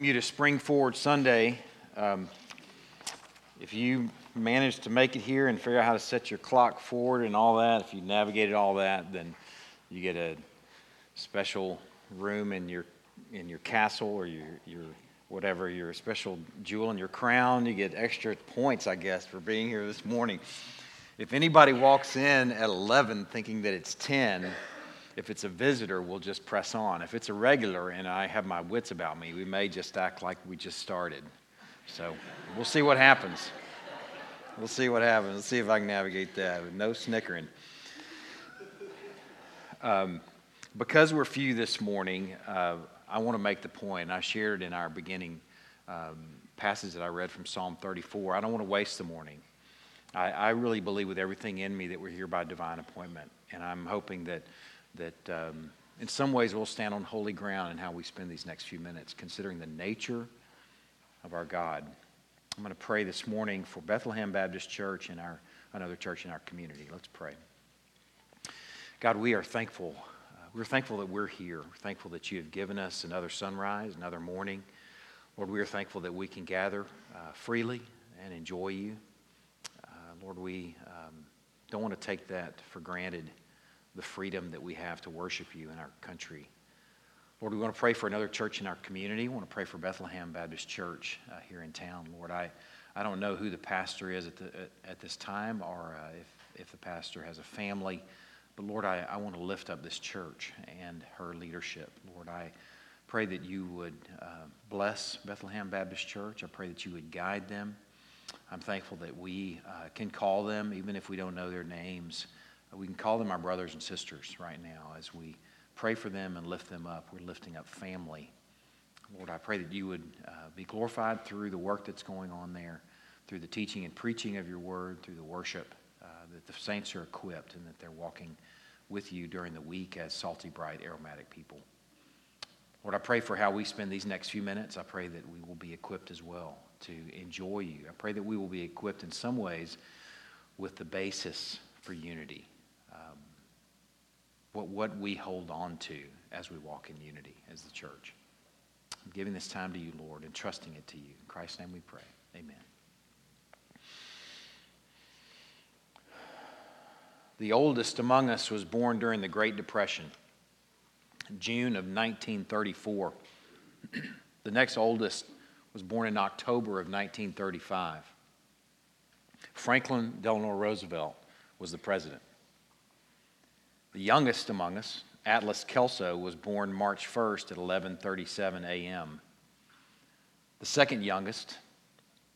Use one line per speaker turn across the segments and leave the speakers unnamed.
you to Spring Forward Sunday. Um, if you manage to make it here and figure out how to set your clock forward and all that, if you navigated all that, then you get a special room in your in your castle or your your whatever your special jewel in your crown. You get extra points, I guess, for being here this morning. If anybody walks in at 11 thinking that it's 10, if it's a visitor, we'll just press on. If it's a regular and I have my wits about me, we may just act like we just started. So we'll see what happens. We'll see what happens. Let's see if I can navigate that. No snickering. Um, because we're few this morning, uh, I want to make the point. I shared in our beginning um, passage that I read from Psalm 34. I don't want to waste the morning. I, I really believe with everything in me that we're here by divine appointment. And I'm hoping that that um, in some ways we'll stand on holy ground in how we spend these next few minutes, considering the nature of our God. I'm going to pray this morning for Bethlehem Baptist Church and our, another church in our community. Let's pray. God, we are thankful. Uh, we're thankful that we're here. We're thankful that you have given us another sunrise, another morning. Lord, we are thankful that we can gather uh, freely and enjoy you. Uh, Lord, we um, don't want to take that for granted the freedom that we have to worship you in our country. Lord, we want to pray for another church in our community. We want to pray for Bethlehem Baptist Church uh, here in town. Lord, I, I don't know who the pastor is at, the, at, at this time or uh, if, if the pastor has a family, but Lord, I, I want to lift up this church and her leadership. Lord, I pray that you would uh, bless Bethlehem Baptist Church. I pray that you would guide them. I'm thankful that we uh, can call them, even if we don't know their names. We can call them our brothers and sisters right now as we pray for them and lift them up. We're lifting up family. Lord, I pray that you would uh, be glorified through the work that's going on there, through the teaching and preaching of your word, through the worship, uh, that the saints are equipped and that they're walking with you during the week as salty, bright, aromatic people. Lord, I pray for how we spend these next few minutes. I pray that we will be equipped as well to enjoy you. I pray that we will be equipped in some ways with the basis for unity what, what we hold on to as we walk in unity as the church. I'm giving this time to you, Lord, and trusting it to you. In Christ's name we pray. Amen. The oldest among us was born during the Great Depression, June of 1934. the next oldest was born in October of 1935. Franklin Delano Roosevelt was the president. The youngest among us, Atlas Kelso, was born March 1st at 11:37 a.m. The second youngest,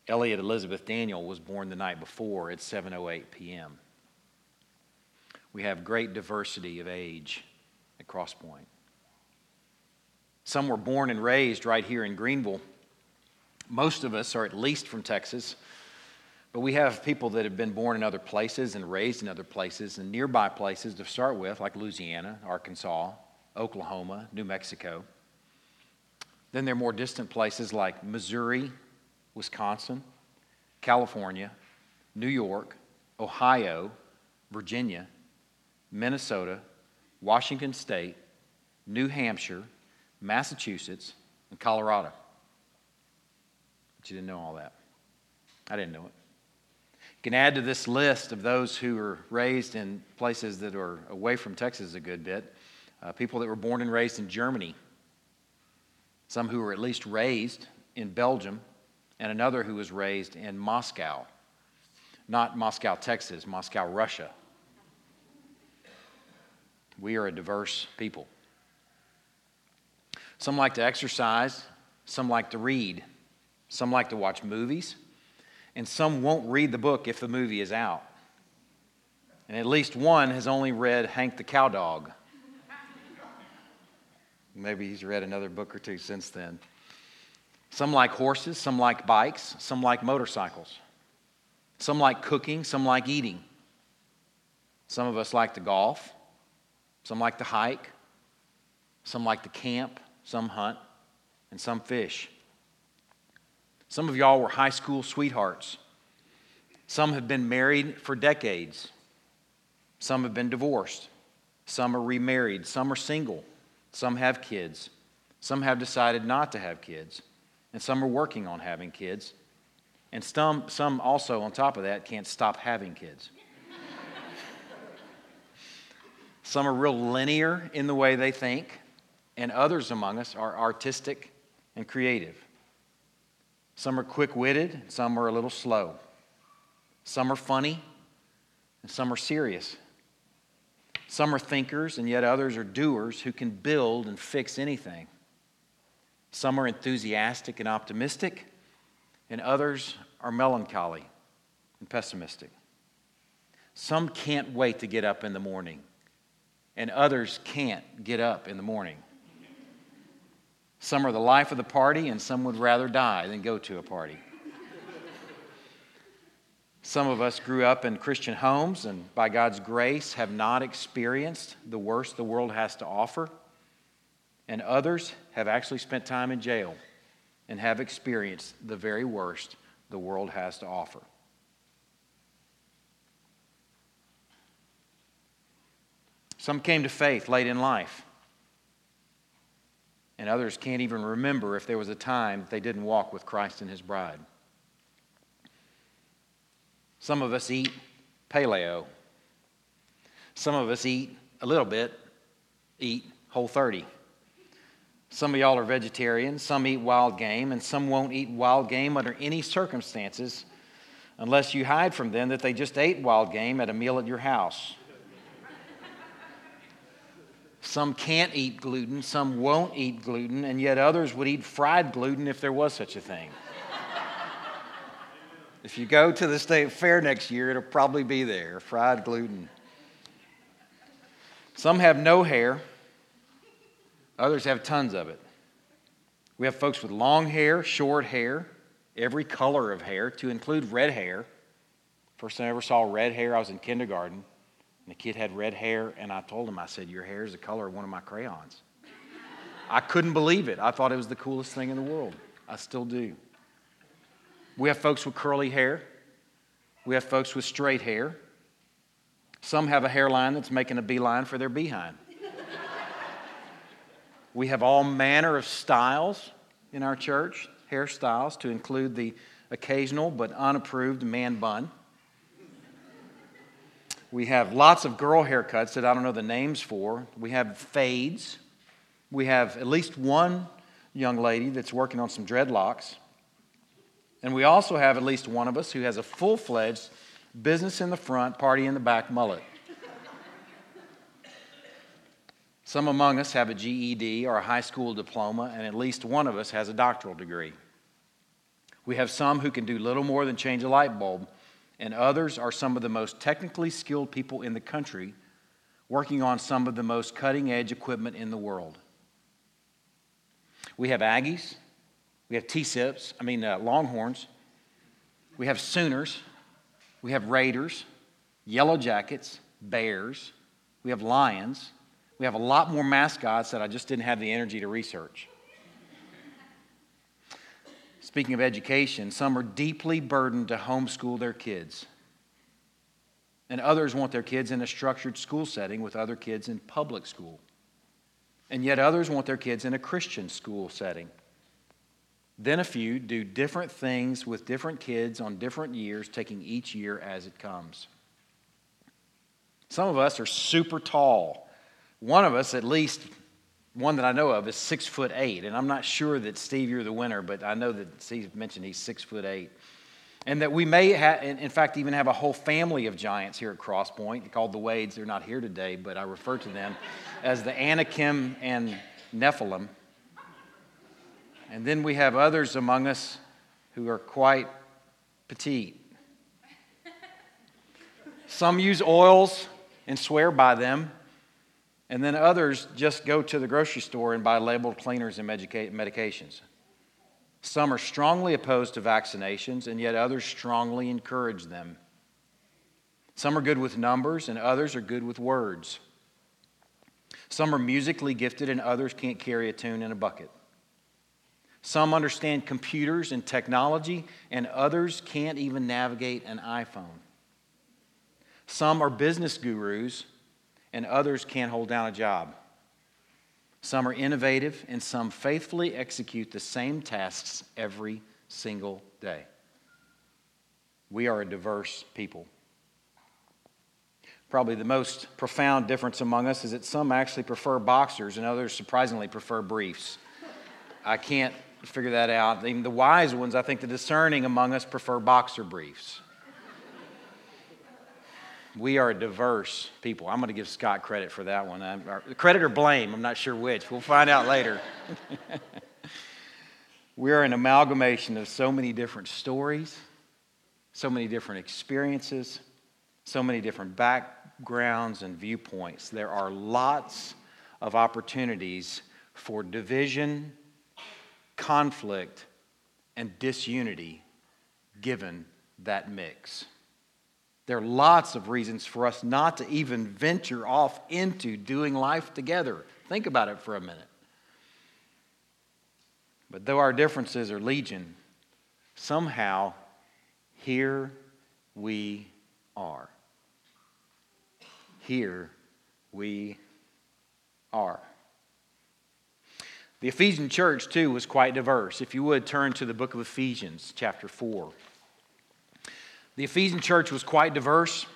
Elliot Elizabeth Daniel, was born the night before at 7:08 p.m. We have great diversity of age at Crosspoint. Some were born and raised right here in Greenville. Most of us are at least from Texas. But we have people that have been born in other places and raised in other places and nearby places to start with, like Louisiana, Arkansas, Oklahoma, New Mexico. Then there are more distant places like Missouri, Wisconsin, California, New York, Ohio, Virginia, Minnesota, Washington State, New Hampshire, Massachusetts, and Colorado. But you didn't know all that. I didn't know it can add to this list of those who were raised in places that are away from Texas a good bit. Uh, people that were born and raised in Germany, some who were at least raised in Belgium, and another who was raised in Moscow. Not Moscow, Texas, Moscow, Russia. We are a diverse people. Some like to exercise, some like to read, some like to watch movies, and some won't read the book if the movie is out. And at least one has only read Hank the Cowdog. Maybe he's read another book or two since then. Some like horses, some like bikes, some like motorcycles. Some like cooking, some like eating. Some of us like to golf, some like to hike, some like to camp, some hunt, and some fish. Some of y'all were high school sweethearts. Some have been married for decades. Some have been divorced. Some are remarried. Some are single. Some have kids. Some have decided not to have kids. and some are working on having kids, and some, some also, on top of that, can't stop having kids. some are real linear in the way they think, and others among us are artistic and creative. Some are quick witted, some are a little slow. Some are funny, and some are serious. Some are thinkers, and yet others are doers who can build and fix anything. Some are enthusiastic and optimistic, and others are melancholy and pessimistic. Some can't wait to get up in the morning, and others can't get up in the morning. Some are the life of the party, and some would rather die than go to a party. Some of us grew up in Christian homes and, by God's grace, have not experienced the worst the world has to offer. And others have actually spent time in jail and have experienced the very worst the world has to offer. Some came to faith late in life, and others can't even remember if there was a time that they didn't walk with Christ and his bride. Some of us eat paleo. Some of us eat a little bit, eat whole 30. Some of y'all are vegetarians, some eat wild game, and some won't eat wild game under any circumstances unless you hide from them that they just ate wild game at a meal at your house. Some can't eat gluten, some won't eat gluten, and yet others would eat fried gluten if there was such a thing. If you go to the state fair next year, it'll probably be there fried gluten. Some have no hair, others have tons of it. We have folks with long hair, short hair, every color of hair, to include red hair. First time I ever saw red hair, I was in kindergarten. And the kid had red hair, and I told him, I said, Your hair is the color of one of my crayons. I couldn't believe it. I thought it was the coolest thing in the world. I still do. We have folks with curly hair. We have folks with straight hair. Some have a hairline that's making a beeline for their behind. we have all manner of styles in our church, hairstyles, to include the occasional but unapproved man bun. We have lots of girl haircuts that I don't know the names for. We have fades. We have at least one young lady that's working on some dreadlocks. And we also have at least one of us who has a full fledged business in the front, party in the back mullet. Some among us have a GED or a high school diploma, and at least one of us has a doctoral degree. We have some who can do little more than change a light bulb, and others are some of the most technically skilled people in the country working on some of the most cutting edge equipment in the world. We have Aggies, we have T-Sips, I mean uh, Longhorns. We have Sooners. We have Raiders, Yellow Jackets, Bears. We have Lions. We have a lot more mascots that I just didn't have the energy to research. Speaking of education, some are deeply burdened to homeschool their kids. And others want their kids in a structured school setting with other kids in public school. And yet others want their kids in a Christian school setting. Then a few do different things with different kids on different years, taking each year as it comes. Some of us are super tall. One of us, at least one that I know of, is six foot eight. And I'm not sure that, Steve, you're the winner, but I know that Steve mentioned he's six foot eight. And that we may, have, in fact, even have a whole family of giants here at Crosspoint called the Wades. They're not here today, but I refer to them as the Anakim and Nephilim. And then we have others among us who are quite petite. Some use oils and swear by them, and then others just go to the grocery store and buy labeled cleaners and medications. Some are strongly opposed to vaccinations, and yet others strongly encourage them. Some are good with numbers, and others are good with words. Some are musically gifted, and others can't carry a tune in a bucket. Some understand computers and technology, and others can't even navigate an iPhone. Some are business gurus, and others can't hold down a job. Some are innovative, and some faithfully execute the same tasks every single day. We are a diverse people. Probably the most profound difference among us is that some actually prefer boxers and others surprisingly prefer briefs. I can't figure that out. Even the wise ones, I think the discerning among us prefer boxer briefs. We are a diverse people. I'm going to give Scott credit for that one. I'm, credit or blame, I'm not sure which. We'll find out later. we are an amalgamation of so many different stories, so many different experiences, so many different backgrounds and viewpoints. There are lots of opportunities for division, conflict, and disunity given that mix. There are lots of reasons for us not to even venture off into doing life together. Think about it for a minute. But though our differences are legion, somehow here we are. Here we are. The Ephesian church, too, was quite diverse. If you would turn to the book of Ephesians, chapter 4. The Ephesian church was quite diverse,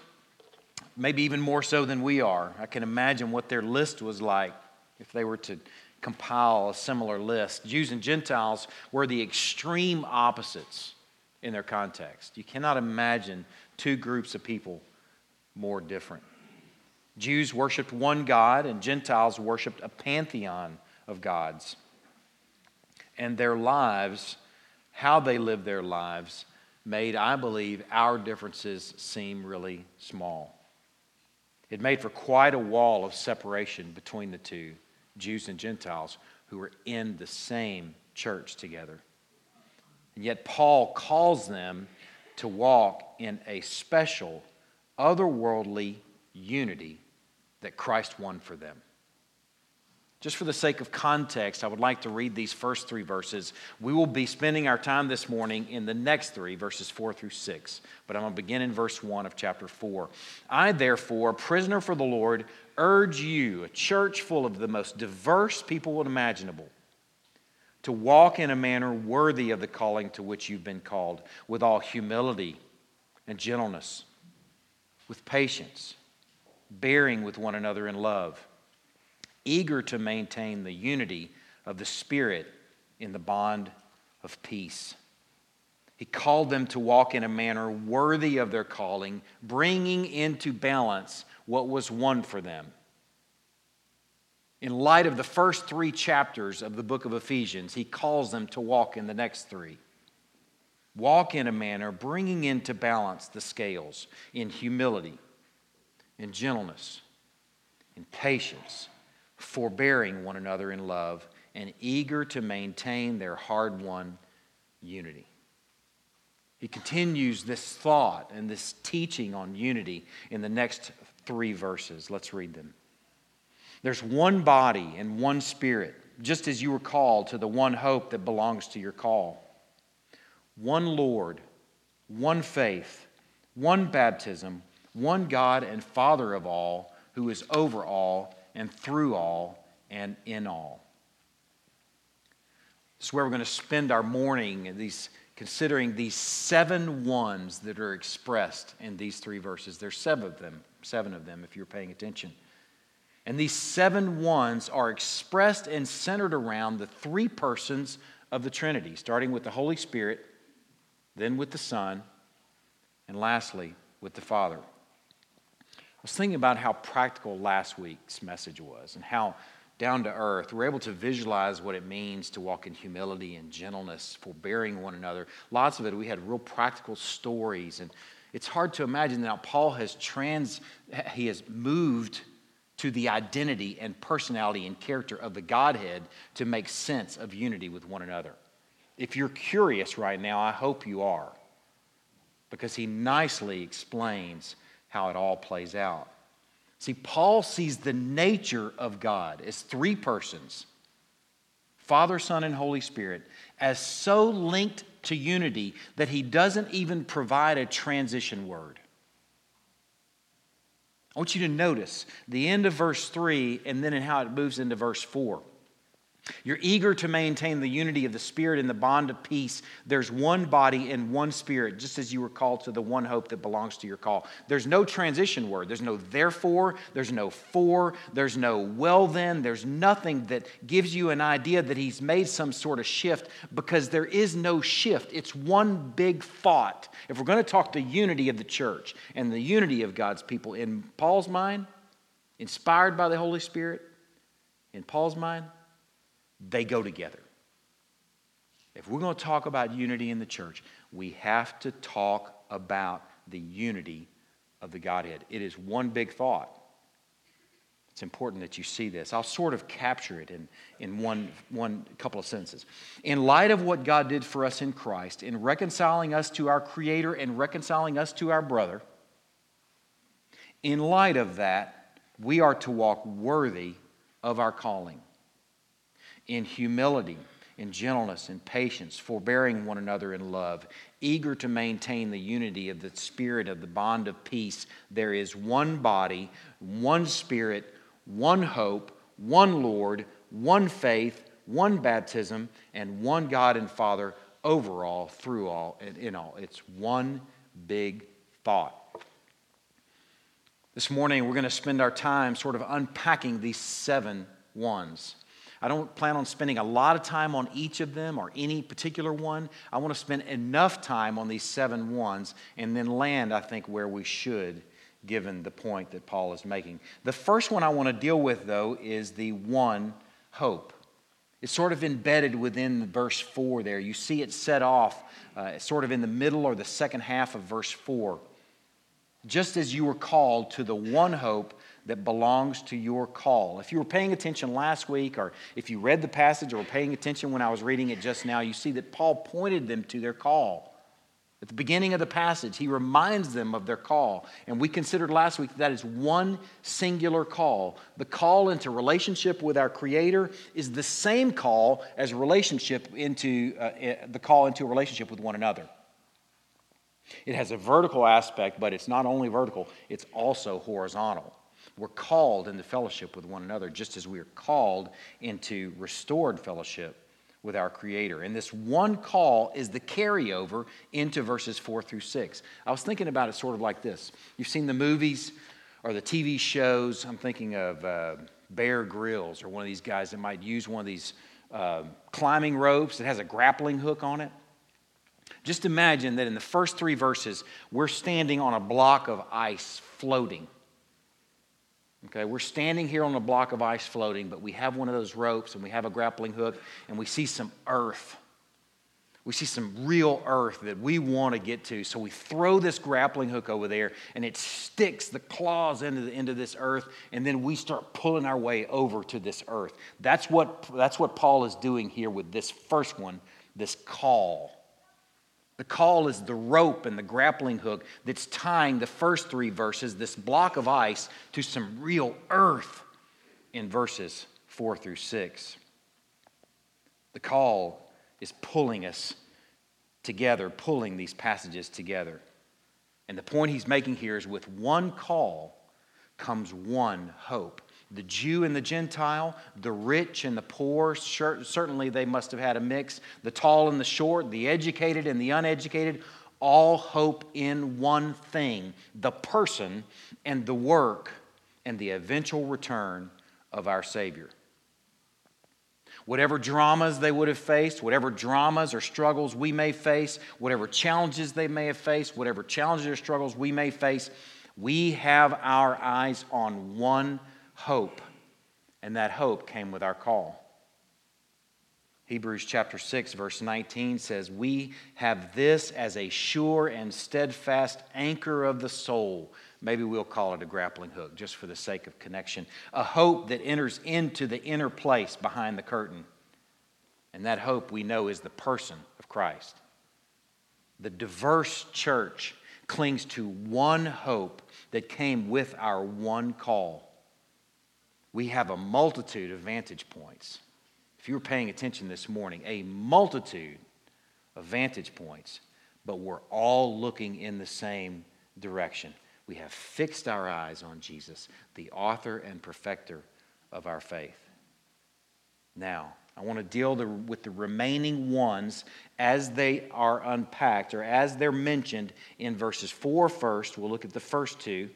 maybe even more so than we are. I can imagine what their list was like if they were to compile a similar list. Jews and Gentiles were the extreme opposites in their context. You cannot imagine two groups of people more different. Jews worshiped one God, and Gentiles worshiped a pantheon of gods. And their lives, how they lived their lives, made, I believe, our differences seem really small. It made for quite a wall of separation between the two, Jews and Gentiles, who were in the same church together. And yet, Paul calls them to walk in a special, otherworldly unity that Christ won for them. Just for the sake of context, I would like to read these first three verses. We will be spending our time this morning in the next three, verses four through six. But I'm going to begin in verse one of chapter four. I, therefore, prisoner for the Lord, urge you, a church full of the most diverse people imaginable, to walk in a manner worthy of the calling to which you've been called, with all humility and gentleness, with patience, bearing with one another in love eager to maintain the unity of the Spirit in the bond of peace. He called them to walk in a manner worthy of their calling, bringing into balance what was won for them. In light of the first three chapters of the book of Ephesians, he calls them to walk in the next three. Walk in a manner bringing into balance the scales in humility, in gentleness, in patience, forbearing one another in love, and eager to maintain their hard won unity. He continues this thought and this teaching on unity in the next three verses. Let's read them. There's one body and one spirit, just as you were called to the one hope that belongs to your call. One Lord, one faith, one baptism, one God and Father of all, who is over all and through all and in all. This is where we're going to spend our morning these, considering these seven ones that are expressed in these three verses. There's seven of them, seven of them if you're paying attention. And these seven ones are expressed and centered around the three persons of the Trinity, starting with the Holy Spirit, then with the Son, and lastly with the Father was thinking about how practical last week's message was and how down to earth. We're able to visualize what it means to walk in humility and gentleness, forbearing one another. Lots of it, we had real practical stories. And it's hard to imagine now Paul has trans, he has moved to the identity and personality and character of the Godhead to make sense of unity with one another. If you're curious right now, I hope you are, because he nicely explains how it all plays out. See, Paul sees the nature of God as three persons Father, Son, and Holy Spirit as so linked to unity that he doesn't even provide a transition word. I want you to notice the end of verse 3 and then in how it moves into verse 4. You're eager to maintain the unity of the Spirit in the bond of peace. There's one body and one Spirit, just as you were called to the one hope that belongs to your call. There's no transition word. There's no therefore. There's no for. There's no well then. There's nothing that gives you an idea that He's made some sort of shift because there is no shift. It's one big thought. If we're going to talk the unity of the church and the unity of God's people, in Paul's mind, inspired by the Holy Spirit, in Paul's mind, they go together. If we're going to talk about unity in the church, we have to talk about the unity of the Godhead. It is one big thought. It's important that you see this. I'll sort of capture it in, in one, one couple of sentences. In light of what God did for us in Christ, in reconciling us to our Creator and reconciling us to our brother, in light of that, we are to walk worthy of our calling in humility, in gentleness, in patience, forbearing one another in love, eager to maintain the unity of the Spirit of the bond of peace. There is one body, one Spirit, one hope, one Lord, one faith, one baptism, and one God and Father over all, through all, and in all. It's one big thought. This morning, we're going to spend our time sort of unpacking these seven ones. I don't plan on spending a lot of time on each of them or any particular one. I want to spend enough time on these seven ones and then land, I think, where we should, given the point that Paul is making. The first one I want to deal with, though, is the one hope. It's sort of embedded within verse 4 there. You see it set off uh, sort of in the middle or the second half of verse 4. Just as you were called to the one hope that belongs to your call. If you were paying attention last week, or if you read the passage or were paying attention when I was reading it just now, you see that Paul pointed them to their call. At the beginning of the passage, he reminds them of their call. And we considered last week that, that is one singular call. The call into relationship with our Creator is the same call as relationship into uh, uh the call into a relationship with one another. It has a vertical aspect, but it's not only vertical, it's also horizontal. We're called into fellowship with one another, just as we are called into restored fellowship with our Creator. And this one call is the carryover into verses four through six. I was thinking about it sort of like this you've seen the movies or the TV shows. I'm thinking of uh, Bear Grylls or one of these guys that might use one of these uh, climbing ropes that has a grappling hook on it. Just imagine that in the first three verses, we're standing on a block of ice floating. Okay, we're standing here on a block of ice floating, but we have one of those ropes and we have a grappling hook and we see some earth. We see some real earth that we want to get to. So we throw this grappling hook over there and it sticks the claws into, the, into this earth, and then we start pulling our way over to this earth. That's what, that's what Paul is doing here with this first one, this call. The call is the rope and the grappling hook that's tying the first three verses, this block of ice, to some real earth in verses four through six. The call is pulling us together, pulling these passages together. And the point he's making here is with one call comes one hope the Jew and the Gentile, the rich and the poor, certainly they must have had a mix, the tall and the short, the educated and the uneducated, all hope in one thing the person and the work and the eventual return of our Savior. Whatever dramas they would have faced, whatever dramas or struggles we may face, whatever challenges they may have faced, whatever challenges or struggles we may face, we have our eyes on one hope, and that hope came with our call. Hebrews chapter 6, verse 19 says, We have this as a sure and steadfast anchor of the soul. Maybe we'll call it a grappling hook just for the sake of connection. A hope that enters into the inner place behind the curtain. And that hope we know is the person of Christ. The diverse church clings to one hope that came with our one call we have a multitude of vantage points. If you were paying attention this morning, a multitude of vantage points, but we're all looking in the same direction. We have fixed our eyes on Jesus, the author and perfecter of our faith. Now, I want to deal the, with the remaining ones as they are unpacked or as they're mentioned in verses 4 first. We'll look at the first two.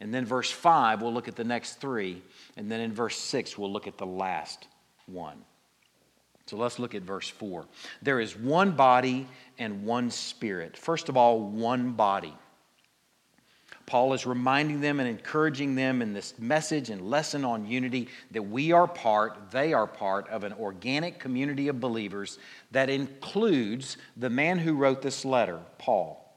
And then verse 5, we'll look at the next three. And then in verse 6, we'll look at the last one. So let's look at verse 4. There is one body and one spirit. First of all, one body. Paul is reminding them and encouraging them in this message and lesson on unity that we are part, they are part of an organic community of believers that includes the man who wrote this letter, Paul.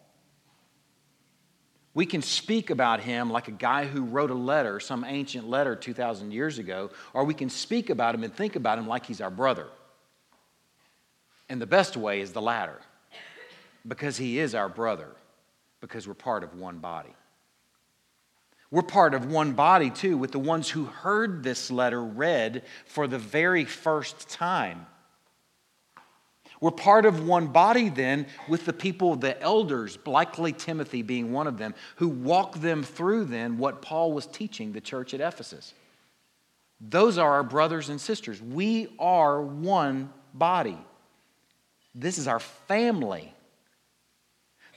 We can speak about him like a guy who wrote a letter, some ancient letter 2,000 years ago, or we can speak about him and think about him like he's our brother. And the best way is the latter, because he is our brother, because we're part of one body. We're part of one body too, with the ones who heard this letter read for the very first time. We're part of one body then with the people, the elders, likely Timothy being one of them, who walked them through then what Paul was teaching the church at Ephesus. Those are our brothers and sisters. We are one body. This is our family.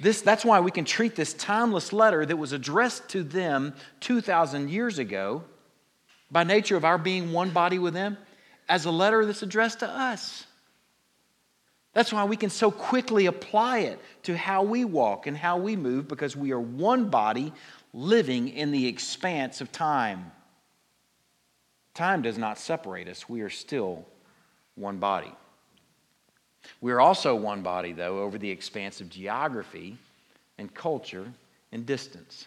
This, that's why we can treat this timeless letter that was addressed to them 2,000 years ago, by nature of our being one body with them, as a letter that's addressed to us. That's why we can so quickly apply it to how we walk and how we move because we are one body living in the expanse of time. Time does not separate us, we are still one body. We are also one body, though, over the expanse of geography and culture and distance.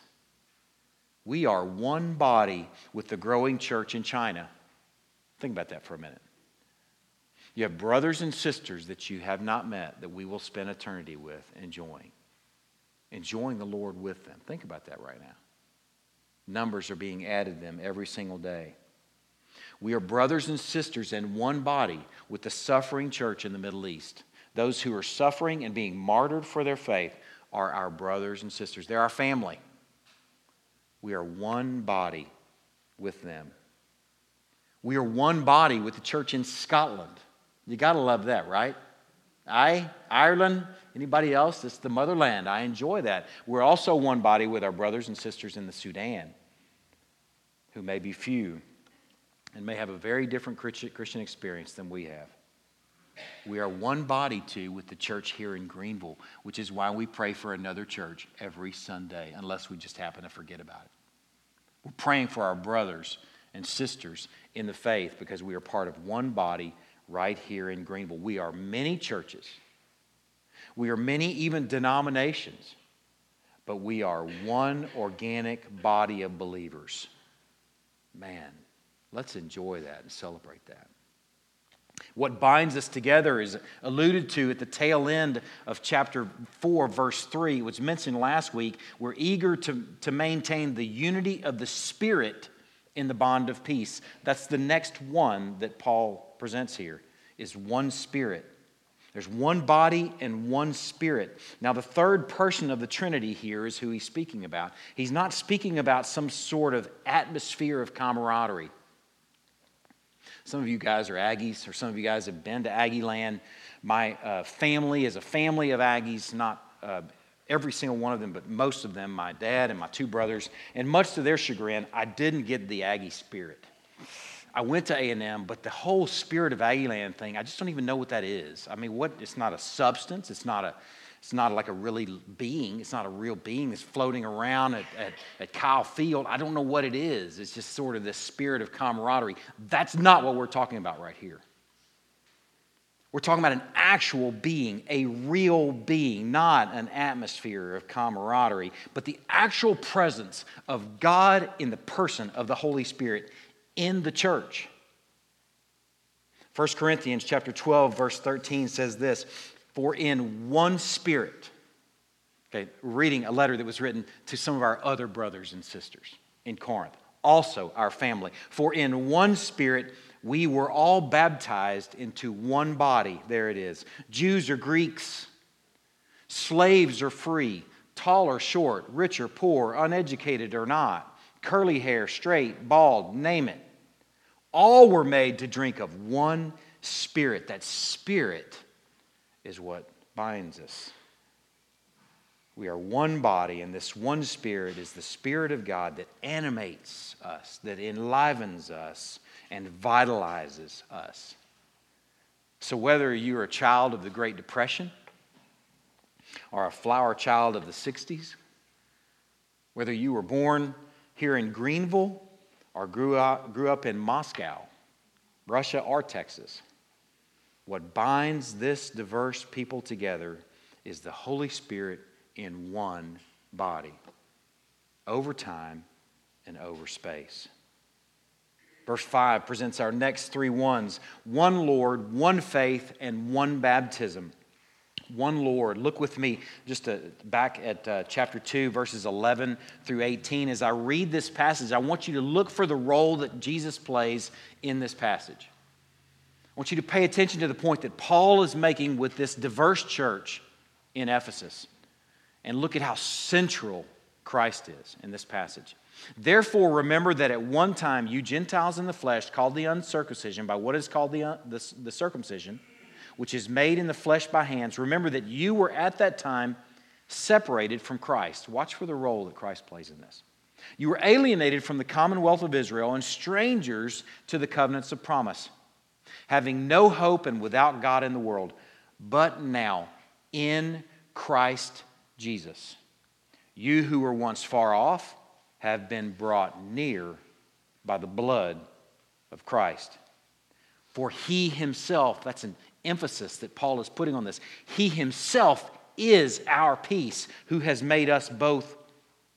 We are one body with the growing church in China. Think about that for a minute. You have brothers and sisters that you have not met that we will spend eternity with enjoying. Enjoying the Lord with them. Think about that right now. Numbers are being added to them every single day. We are brothers and sisters in one body with the suffering church in the Middle East. Those who are suffering and being martyred for their faith are our brothers and sisters. They're our family. We are one body with them. We are one body with the church in Scotland. You got to love that, right? I, Ireland, anybody else? It's the motherland. I enjoy that. We're also one body with our brothers and sisters in the Sudan, who may be few and may have a very different Christian experience than we have. We are one body too with the church here in Greenville, which is why we pray for another church every Sunday, unless we just happen to forget about it. We're praying for our brothers and sisters in the faith because we are part of one body right here in Greenville. We are many churches, we are many even denominations, but we are one organic body of believers. Man, Let's enjoy that and celebrate that. What binds us together is alluded to at the tail end of chapter 4, verse 3, which mentioned last week. We're eager to, to maintain the unity of the Spirit in the bond of peace. That's the next one that Paul presents here, is one Spirit. There's one body and one spirit. Now, the third person of the Trinity here is who he's speaking about. He's not speaking about some sort of atmosphere of camaraderie. Some of you guys are Aggies, or some of you guys have been to Aggie land. My uh, family is a family of Aggies, not uh, every single one of them, but most of them, my dad and my two brothers. And much to their chagrin, I didn't get the Aggie spirit. I went to A&M, but the whole spirit of Aggie land thing, I just don't even know what that is. I mean, what? It's not a substance. It's not a it's not like a really being. It's not a real being that's floating around at, at, at Kyle Field. I don't know what it is. It's just sort of this spirit of camaraderie. That's not what we're talking about right here. We're talking about an actual being, a real being, not an atmosphere of camaraderie, but the actual presence of God in the person of the Holy Spirit in the church. 1 Corinthians chapter 12 verse 13 says this, for in one spirit, okay, reading a letter that was written to some of our other brothers and sisters in Corinth, also our family. For in one spirit, we were all baptized into one body. There it is. Jews or Greeks, slaves or free, tall or short, rich or poor, uneducated or not, curly hair, straight, bald, name it. All were made to drink of one spirit. That spirit is what binds us. We are one body, and this one spirit is the Spirit of God that animates us, that enlivens us, and vitalizes us. So, whether you're a child of the Great Depression or a flower child of the 60s, whether you were born here in Greenville or grew up, grew up in Moscow, Russia, or Texas, what binds this diverse people together is the Holy Spirit in one body, over time and over space. Verse 5 presents our next three ones one Lord, one faith, and one baptism. One Lord. Look with me just to, back at uh, chapter 2, verses 11 through 18. As I read this passage, I want you to look for the role that Jesus plays in this passage. I want you to pay attention to the point that Paul is making with this diverse church in Ephesus. And look at how central Christ is in this passage. Therefore, remember that at one time you Gentiles in the flesh, called the uncircumcision by what is called the, uh, the, the circumcision, which is made in the flesh by hands, remember that you were at that time separated from Christ. Watch for the role that Christ plays in this. You were alienated from the commonwealth of Israel and strangers to the covenants of promise, having no hope and without God in the world. But now, in Christ Jesus, you who were once far off have been brought near by the blood of Christ. For he himself, that's an emphasis that Paul is putting on this, he himself is our peace, who has made us both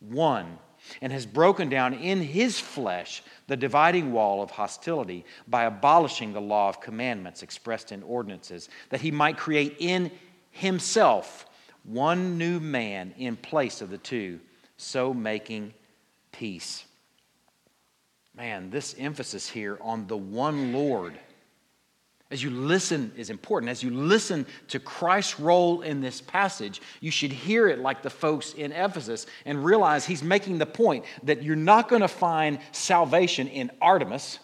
one and has broken down in his flesh the dividing wall of hostility by abolishing the law of commandments expressed in ordinances, that he might create in himself one new man in place of the two, so making peace. Man, this emphasis here on the one Lord, as you listen, is important. As you listen to Christ's role in this passage, you should hear it like the folks in Ephesus and realize he's making the point that you're not going to find salvation in Artemis.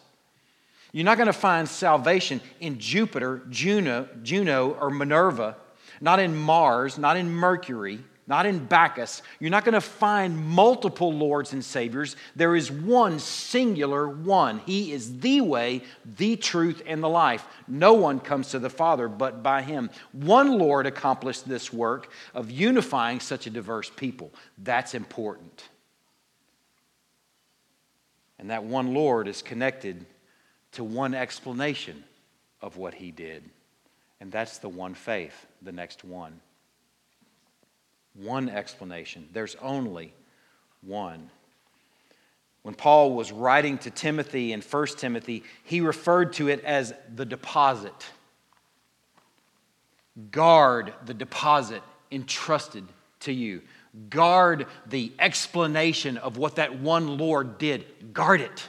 You're not going to find salvation in Jupiter, Juno, Juno, or Minerva, not in Mars, not in Mercury not in Bacchus. You're not going to find multiple lords and saviors. There is one singular one. He is the way, the truth, and the life. No one comes to the Father but by him. One Lord accomplished this work of unifying such a diverse people. That's important. And that one Lord is connected to one explanation of what he did. And that's the one faith, the next one one explanation. There's only one. When Paul was writing to Timothy in 1 Timothy, he referred to it as the deposit. Guard the deposit entrusted to you. Guard the explanation of what that one Lord did. Guard it.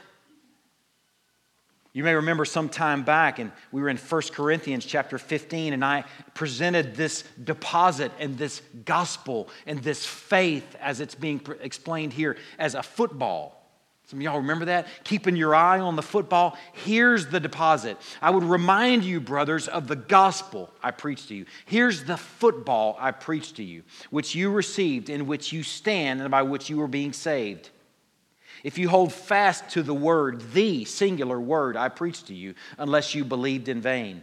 You may remember some time back, and we were in 1 Corinthians chapter 15, and I presented this deposit and this gospel and this faith as it's being explained here as a football. Some of y'all remember that? Keeping your eye on the football. Here's the deposit. I would remind you, brothers, of the gospel I preached to you. Here's the football I preached to you, which you received, in which you stand, and by which you are being saved if you hold fast to the word, the singular word I preached to you, unless you believed in vain.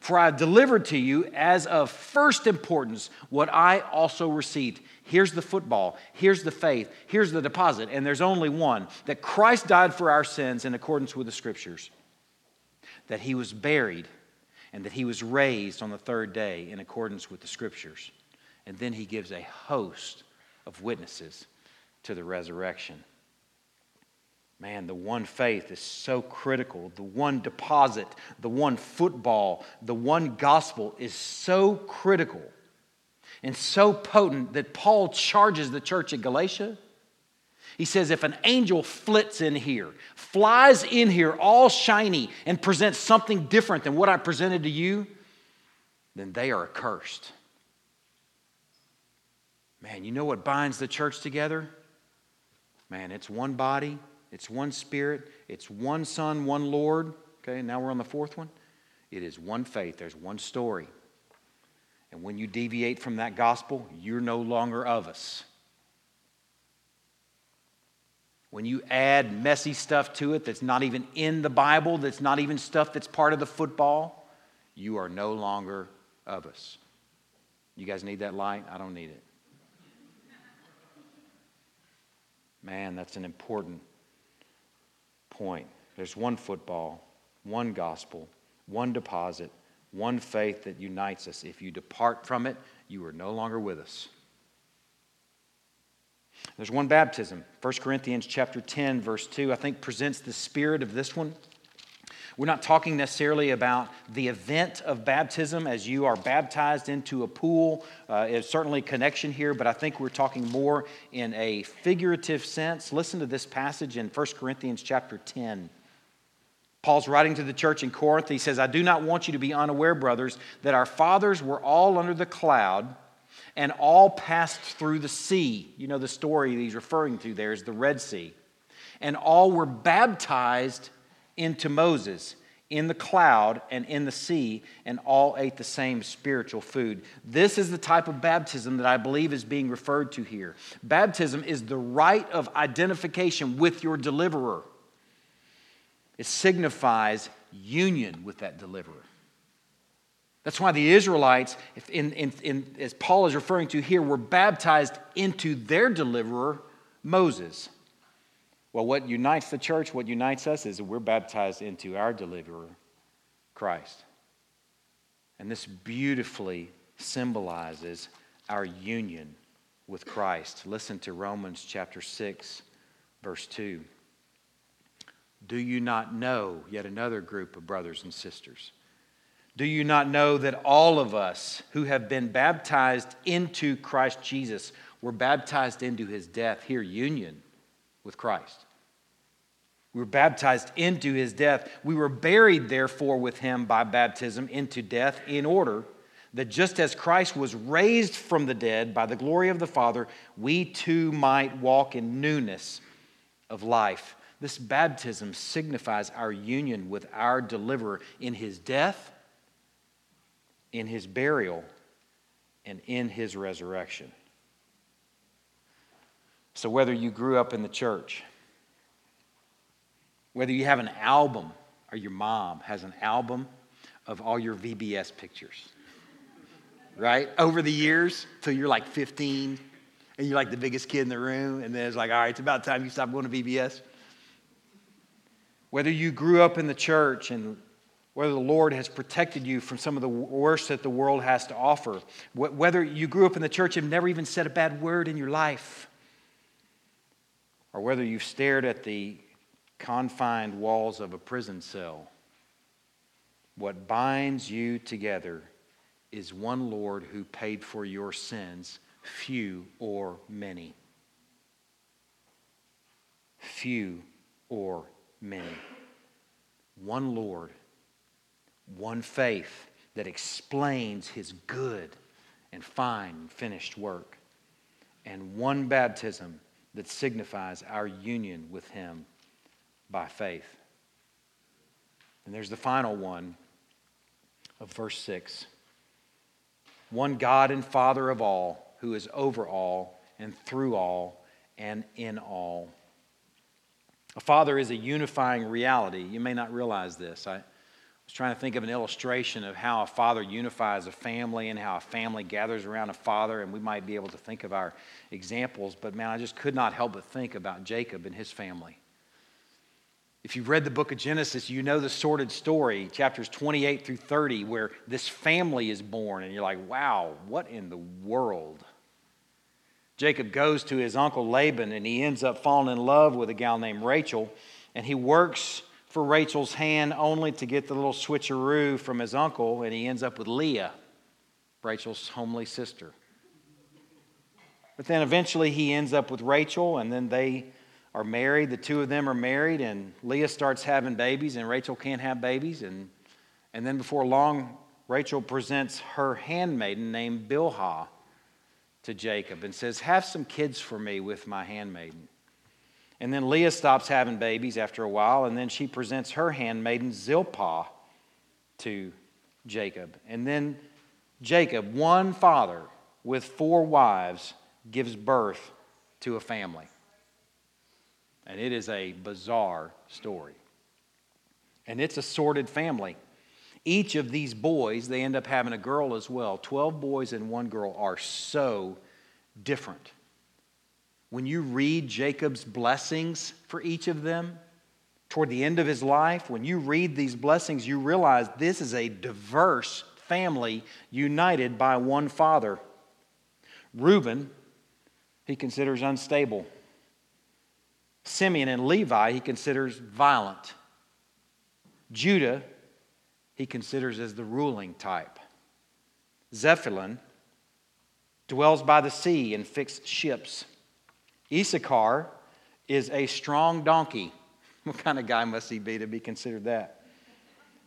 For I delivered to you as of first importance what I also received. Here's the football, here's the faith, here's the deposit, and there's only one that Christ died for our sins in accordance with the scriptures, that he was buried, and that he was raised on the third day in accordance with the scriptures. And then he gives a host of witnesses to the resurrection. Man, the one faith is so critical. The one deposit, the one football, the one gospel is so critical and so potent that Paul charges the church at Galatia. He says, if an angel flits in here, flies in here all shiny, and presents something different than what I presented to you, then they are accursed. Man, you know what binds the church together? Man, it's one body, it's one Spirit. It's one Son, one Lord. Okay, now we're on the fourth one. It is one faith, there's one story. And when you deviate from that gospel, you're no longer of us. When you add messy stuff to it that's not even in the Bible, that's not even stuff that's part of the football, you are no longer of us. You guys need that light? I don't need it. Man, that's an important point. There's one football, one gospel, one deposit, one faith that unites us. If you depart from it, you are no longer with us. There's one baptism. 1 Corinthians chapter 10 verse 2 I think presents the spirit of this one. We're not talking necessarily about the event of baptism as you are baptized into a pool. Uh, there's certainly connection here, but I think we're talking more in a figurative sense. Listen to this passage in 1 Corinthians chapter 10. Paul's writing to the church in Corinth. He says, I do not want you to be unaware, brothers, that our fathers were all under the cloud and all passed through the sea. You know the story he's referring to there is the Red Sea. And all were baptized into Moses in the cloud and in the sea, and all ate the same spiritual food. This is the type of baptism that I believe is being referred to here. Baptism is the rite of identification with your deliverer, it signifies union with that deliverer. That's why the Israelites, in, in, in, as Paul is referring to here, were baptized into their deliverer, Moses. Well, what unites the church, what unites us, is we're baptized into our deliverer, Christ. And this beautifully symbolizes our union with Christ. Listen to Romans chapter 6, verse 2. Do you not know, yet another group of brothers and sisters? Do you not know that all of us who have been baptized into Christ Jesus were baptized into his death, here, union with Christ? We were baptized into his death. We were buried, therefore, with him by baptism into death, in order that just as Christ was raised from the dead by the glory of the Father, we too might walk in newness of life. This baptism signifies our union with our deliverer in his death, in his burial, and in his resurrection. So, whether you grew up in the church, whether you have an album or your mom has an album of all your VBS pictures, right? Over the years, till you're like 15 and you're like the biggest kid in the room, and then it's like, all right, it's about time you stop going to VBS. Whether you grew up in the church and whether the Lord has protected you from some of the worst that the world has to offer, whether you grew up in the church and never even said a bad word in your life, or whether you've stared at the confined walls of a prison cell. What binds you together is one Lord who paid for your sins, few or many. Few or many. One Lord, one faith that explains his good and fine finished work, and one baptism that signifies our union with him by faith. And there's the final one of verse 6 one God and Father of all, who is over all and through all and in all. A father is a unifying reality. You may not realize this. I was trying to think of an illustration of how a father unifies a family and how a family gathers around a father, and we might be able to think of our examples, but man, I just could not help but think about Jacob and his family. If you've read the book of Genesis, you know the sordid story, chapters 28 through 30, where this family is born, and you're like, wow, what in the world? Jacob goes to his uncle Laban, and he ends up falling in love with a gal named Rachel, and he works for Rachel's hand only to get the little switcheroo from his uncle, and he ends up with Leah, Rachel's homely sister. But then eventually he ends up with Rachel, and then they are married. The two of them are married, and Leah starts having babies, and Rachel can't have babies. And, and then before long, Rachel presents her handmaiden named Bilhah to Jacob and says, Have some kids for me with my handmaiden. And then Leah stops having babies after a while, and then she presents her handmaiden Zilpah to Jacob. And then Jacob, one father with four wives, gives birth to a family. And it is a bizarre story. And it's a sordid family. Each of these boys, they end up having a girl as well. 12 boys and one girl are so different. When you read Jacob's blessings for each of them, toward the end of his life, when you read these blessings, you realize this is a diverse family united by one father. Reuben, he considers unstable. Simeon and Levi, he considers violent. Judah, he considers as the ruling type. Zebulun dwells by the sea and fixed ships. Issachar is a strong donkey. What kind of guy must he be to be considered that?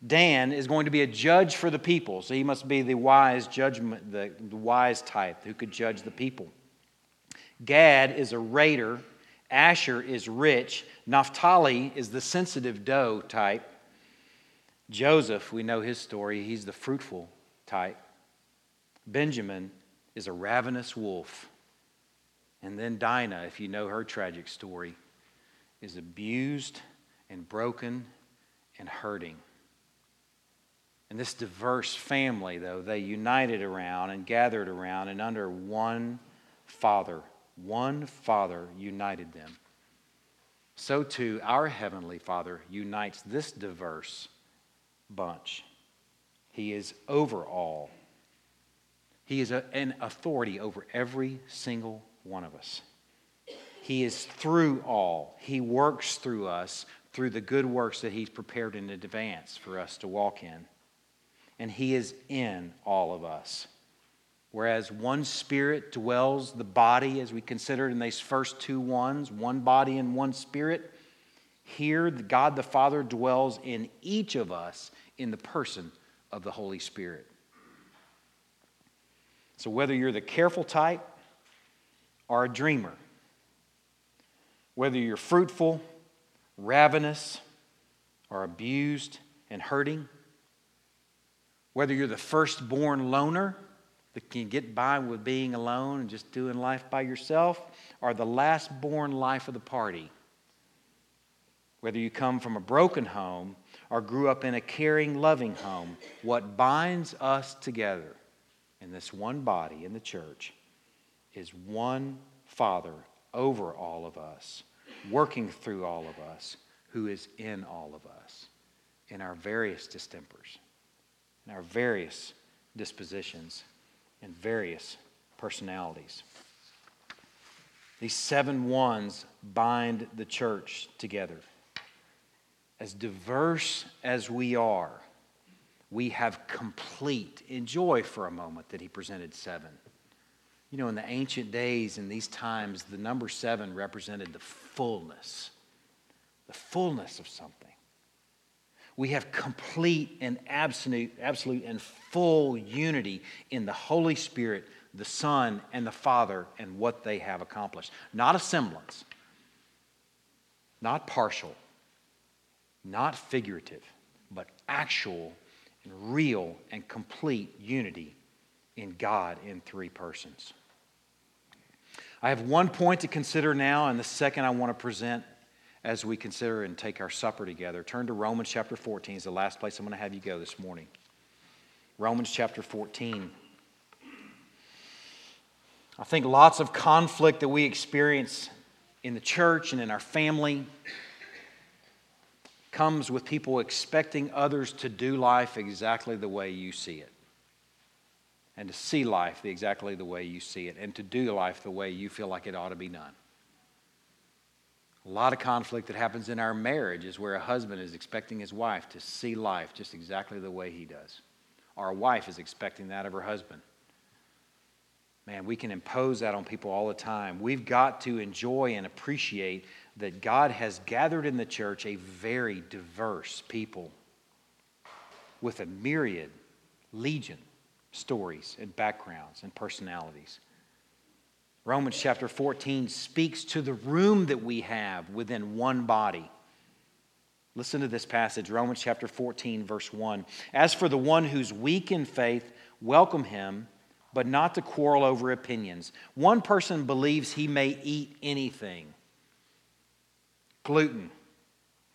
Dan is going to be a judge for the people, so he must be the wise judgment, the, the wise type who could judge the people. Gad is a raider. Asher is rich. Naphtali is the sensitive doe type. Joseph, we know his story, he's the fruitful type. Benjamin is a ravenous wolf. And then Dinah, if you know her tragic story, is abused and broken and hurting. And this diverse family, though, they united around and gathered around and under one Father. One Father united them. So too, our Heavenly Father unites this diverse bunch. He is over all. He is a, an authority over every single one of us. He is through all. He works through us through the good works that He's prepared in advance for us to walk in. And He is in all of us. Whereas one spirit dwells the body, as we considered in these first two ones, one body and one spirit, here God the Father dwells in each of us in the person of the Holy Spirit. So whether you're the careful type or a dreamer, whether you're fruitful, ravenous, or abused and hurting, whether you're the firstborn loner that can get by with being alone and just doing life by yourself, or the last-born life of the party, whether you come from a broken home or grew up in a caring, loving home, what binds us together in this one body in the church is one Father over all of us, working through all of us, who is in all of us, in our various distempers, in our various dispositions, and various personalities. These seven ones bind the church together. As diverse as we are, we have complete. Enjoy for a moment that he presented seven. You know, in the ancient days, in these times, the number seven represented the fullness, the fullness of something. We have complete and absolute, absolute and full unity in the Holy Spirit, the Son, and the Father, and what they have accomplished. Not a semblance, not partial, not figurative, but actual and real and complete unity in God in three persons. I have one point to consider now, and the second I want to present as we consider and take our supper together. Turn to Romans chapter 14 is the last place I'm going to have you go this morning. Romans chapter 14. I think lots of conflict that we experience in the church and in our family comes with people expecting others to do life exactly the way you see it. And to see life exactly the way you see it. And to do life the way you feel like it ought to be done. A lot of conflict that happens in our marriage is where a husband is expecting his wife to see life just exactly the way he does. Our wife is expecting that of her husband. Man, we can impose that on people all the time. We've got to enjoy and appreciate that God has gathered in the church a very diverse people with a myriad, legion stories and backgrounds and personalities. Romans chapter 14 speaks to the room that we have within one body. Listen to this passage, Romans chapter 14, verse 1. As for the one who's weak in faith, welcome him, but not to quarrel over opinions. One person believes he may eat anything gluten,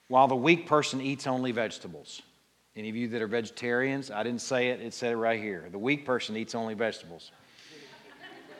while the weak person eats only vegetables. Any of you that are vegetarians, I didn't say it, it said it right here. The weak person eats only vegetables.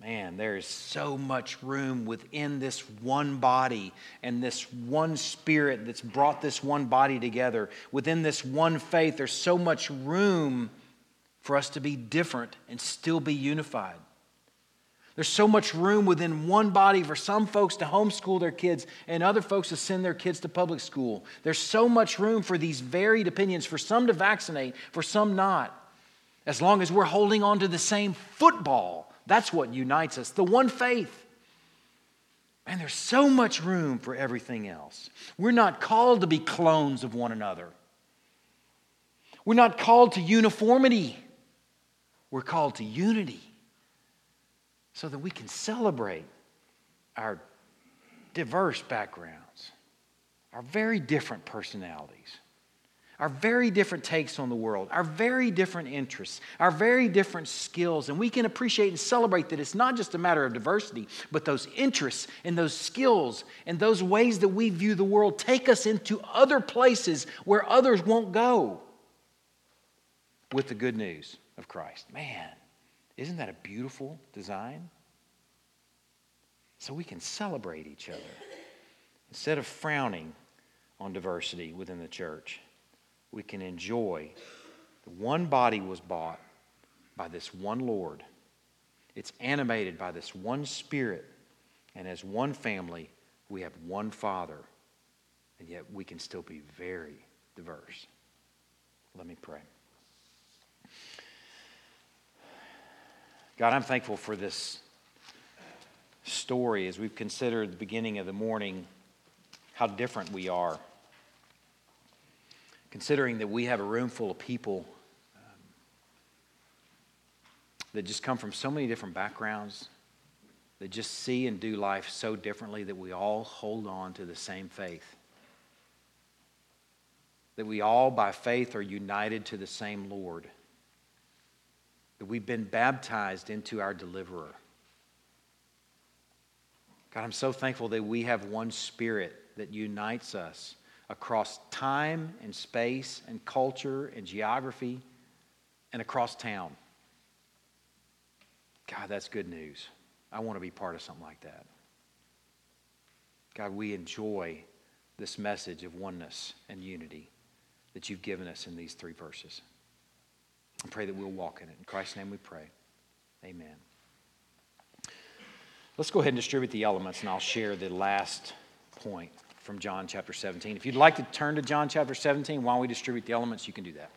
Man, there is so much room within this one body and this one spirit that's brought this one body together. Within this one faith, there's so much room for us to be different and still be unified. There's so much room within one body for some folks to homeschool their kids and other folks to send their kids to public school. There's so much room for these varied opinions, for some to vaccinate, for some not. As long as we're holding on to the same football that's what unites us the one faith. And there's so much room for everything else. We're not called to be clones of one another. We're not called to uniformity. We're called to unity so that we can celebrate our diverse backgrounds, our very different personalities our very different takes on the world, our very different interests, our very different skills. And we can appreciate and celebrate that it's not just a matter of diversity, but those interests and those skills and those ways that we view the world take us into other places where others won't go with the good news of Christ. Man, isn't that a beautiful design? So we can celebrate each other instead of frowning on diversity within the church we can enjoy. The one body was bought by this one Lord. It's animated by this one Spirit. And as one family, we have one Father. And yet we can still be very diverse. Let me pray. God, I'm thankful for this story as we've considered the beginning of the morning how different we are considering that we have a room full of people um, that just come from so many different backgrounds, that just see and do life so differently that we all hold on to the same faith. That we all, by faith, are united to the same Lord. That we've been baptized into our deliverer. God, I'm so thankful that we have one spirit that unites us across time and space and culture and geography and across town. God, that's good news. I want to be part of something like that. God, we enjoy this message of oneness and unity that you've given us in these three verses. I pray that we'll walk in it. In Christ's name we pray. Amen. Let's go ahead and distribute the elements, and I'll share the last point from John chapter 17. If you'd like to turn to John chapter 17 while we distribute the elements, you can do that.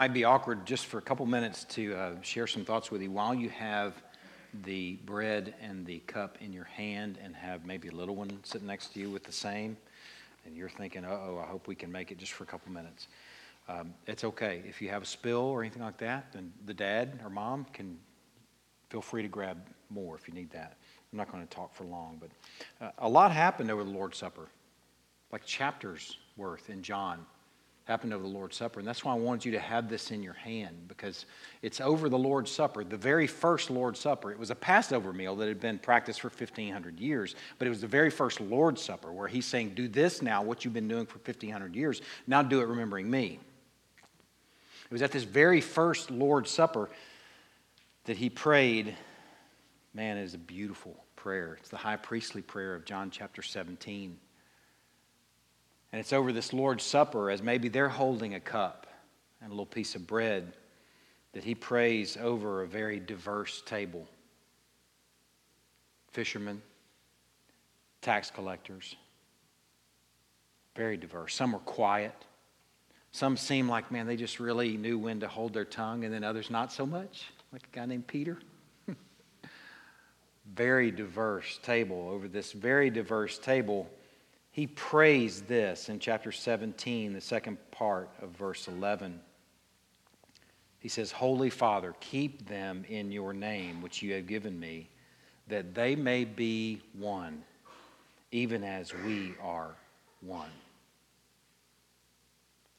Might be awkward just for a couple minutes to uh, share some thoughts with you while you have the bread and the cup in your hand and have maybe a little one sitting next to you with the same, and you're thinking, uh oh, I hope we can make it just for a couple minutes. Um, it's okay. If you have a spill or anything like that, then the dad or mom can feel free to grab more if you need that. I'm not going to talk for long, but uh, a lot happened over the Lord's Supper, like chapters worth in John happened over the Lord's Supper. And that's why I wanted you to have this in your hand because it's over the Lord's Supper, the very first Lord's Supper. It was a Passover meal that had been practiced for 1,500 years, but it was the very first Lord's Supper where he's saying, Do this now, what you've been doing for 1,500 years. Now do it remembering me. It was at this very first Lord's Supper that he prayed. Man, it is a beautiful prayer. It's the high priestly prayer of John chapter 17. And it's over this Lord's Supper as maybe they're holding a cup and a little piece of bread that he prays over a very diverse table fishermen, tax collectors, very diverse. Some were quiet. Some seemed like, man, they just really knew when to hold their tongue, and then others not so much, like a guy named Peter. very diverse table. Over this very diverse table, he prays this in chapter 17, the second part of verse 11. He says, Holy Father, keep them in your name, which you have given me, that they may be one, even as we are one.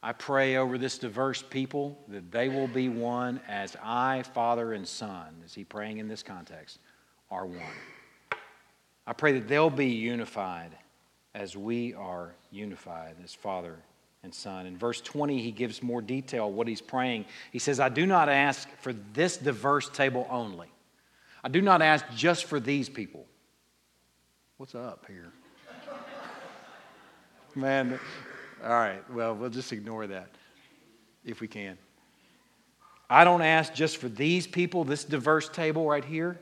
I pray over this diverse people that they will be one as I, Father, and Son, is he praying in this context, are one. I pray that they'll be unified as we are unified as Father and Son. In verse 20, he gives more detail what he's praying. He says, I do not ask for this diverse table only. I do not ask just for these people. What's up here? Man, all right, well, we'll just ignore that if we can. I don't ask just for these people, this diverse table right here,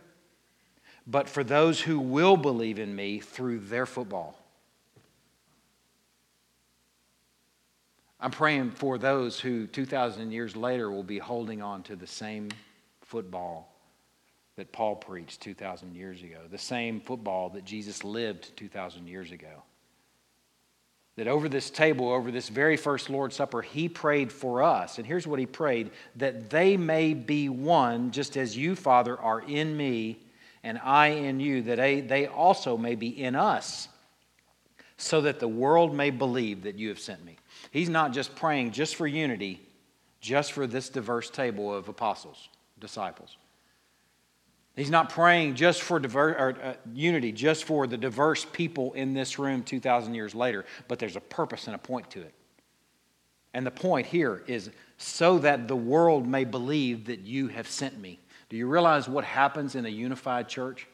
but for those who will believe in me through their football. I'm praying for those who 2,000 years later will be holding on to the same football that Paul preached 2,000 years ago, the same football that Jesus lived 2,000 years ago. That over this table, over this very first Lord's Supper, he prayed for us. And here's what he prayed that they may be one, just as you, Father, are in me and I in you, that they also may be in us, so that the world may believe that you have sent me. He's not just praying just for unity, just for this diverse table of apostles, disciples. He's not praying just for diver, or, uh, unity, just for the diverse people in this room 2,000 years later, but there's a purpose and a point to it. And the point here is so that the world may believe that you have sent me. Do you realize what happens in a unified church?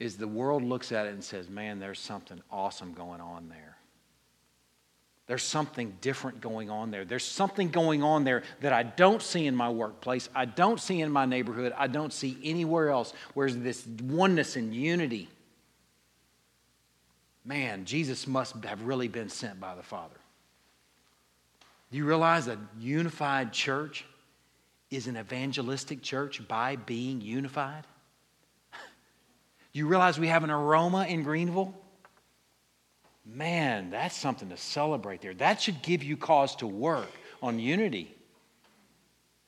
Is the world looks at it and says, man, there's something awesome going on there. There's something different going on there. There's something going on there that I don't see in my workplace. I don't see in my neighborhood. I don't see anywhere else. Where's this oneness and unity? Man, Jesus must have really been sent by the Father. Do you realize a unified church is an evangelistic church by being unified? You realize we have an aroma in Greenville? Man, that's something to celebrate there. That should give you cause to work on unity.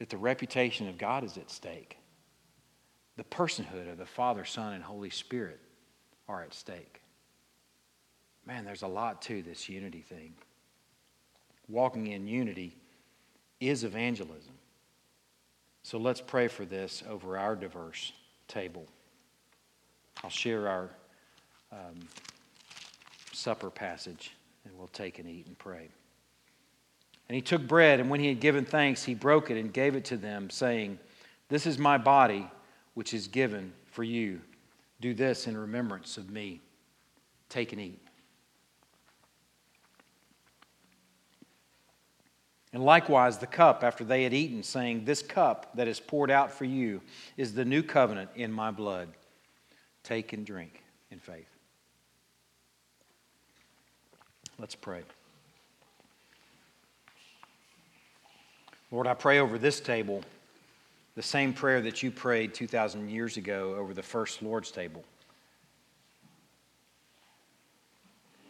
That the reputation of God is at stake. The personhood of the Father, Son, and Holy Spirit are at stake. Man, there's a lot to this unity thing. Walking in unity is evangelism. So let's pray for this over our diverse table. I'll share our. Um, supper passage, and we'll take and eat and pray. And he took bread, and when he had given thanks, he broke it and gave it to them, saying, This is my body, which is given for you. Do this in remembrance of me. Take and eat. And likewise, the cup after they had eaten, saying, This cup that is poured out for you is the new covenant in my blood. Take and drink in faith. Let's pray. Lord, I pray over this table the same prayer that you prayed 2,000 years ago over the first Lord's table.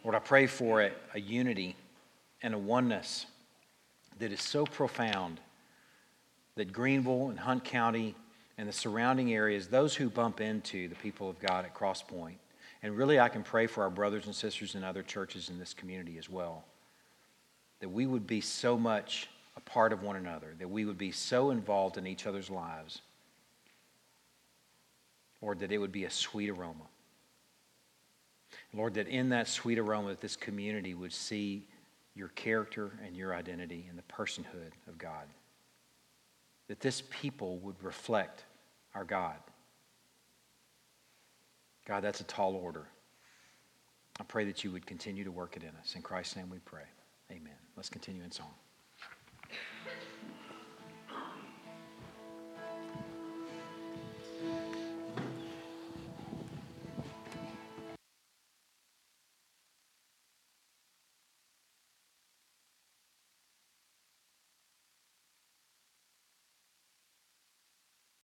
Lord, I pray for a, a unity and a oneness that is so profound that Greenville and Hunt County and the surrounding areas, those who bump into the people of God at Cross Point, and really I can pray for our brothers and sisters in other churches in this community as well, that we would be so much a part of one another, that we would be so involved in each other's lives, or that it would be a sweet aroma. Lord, that in that sweet aroma, that this community would see your character and your identity and the personhood of God. That this people would reflect our God. God, that's a tall order. I pray that you would continue to work it in us. In Christ's name we pray. Amen. Let's continue in song.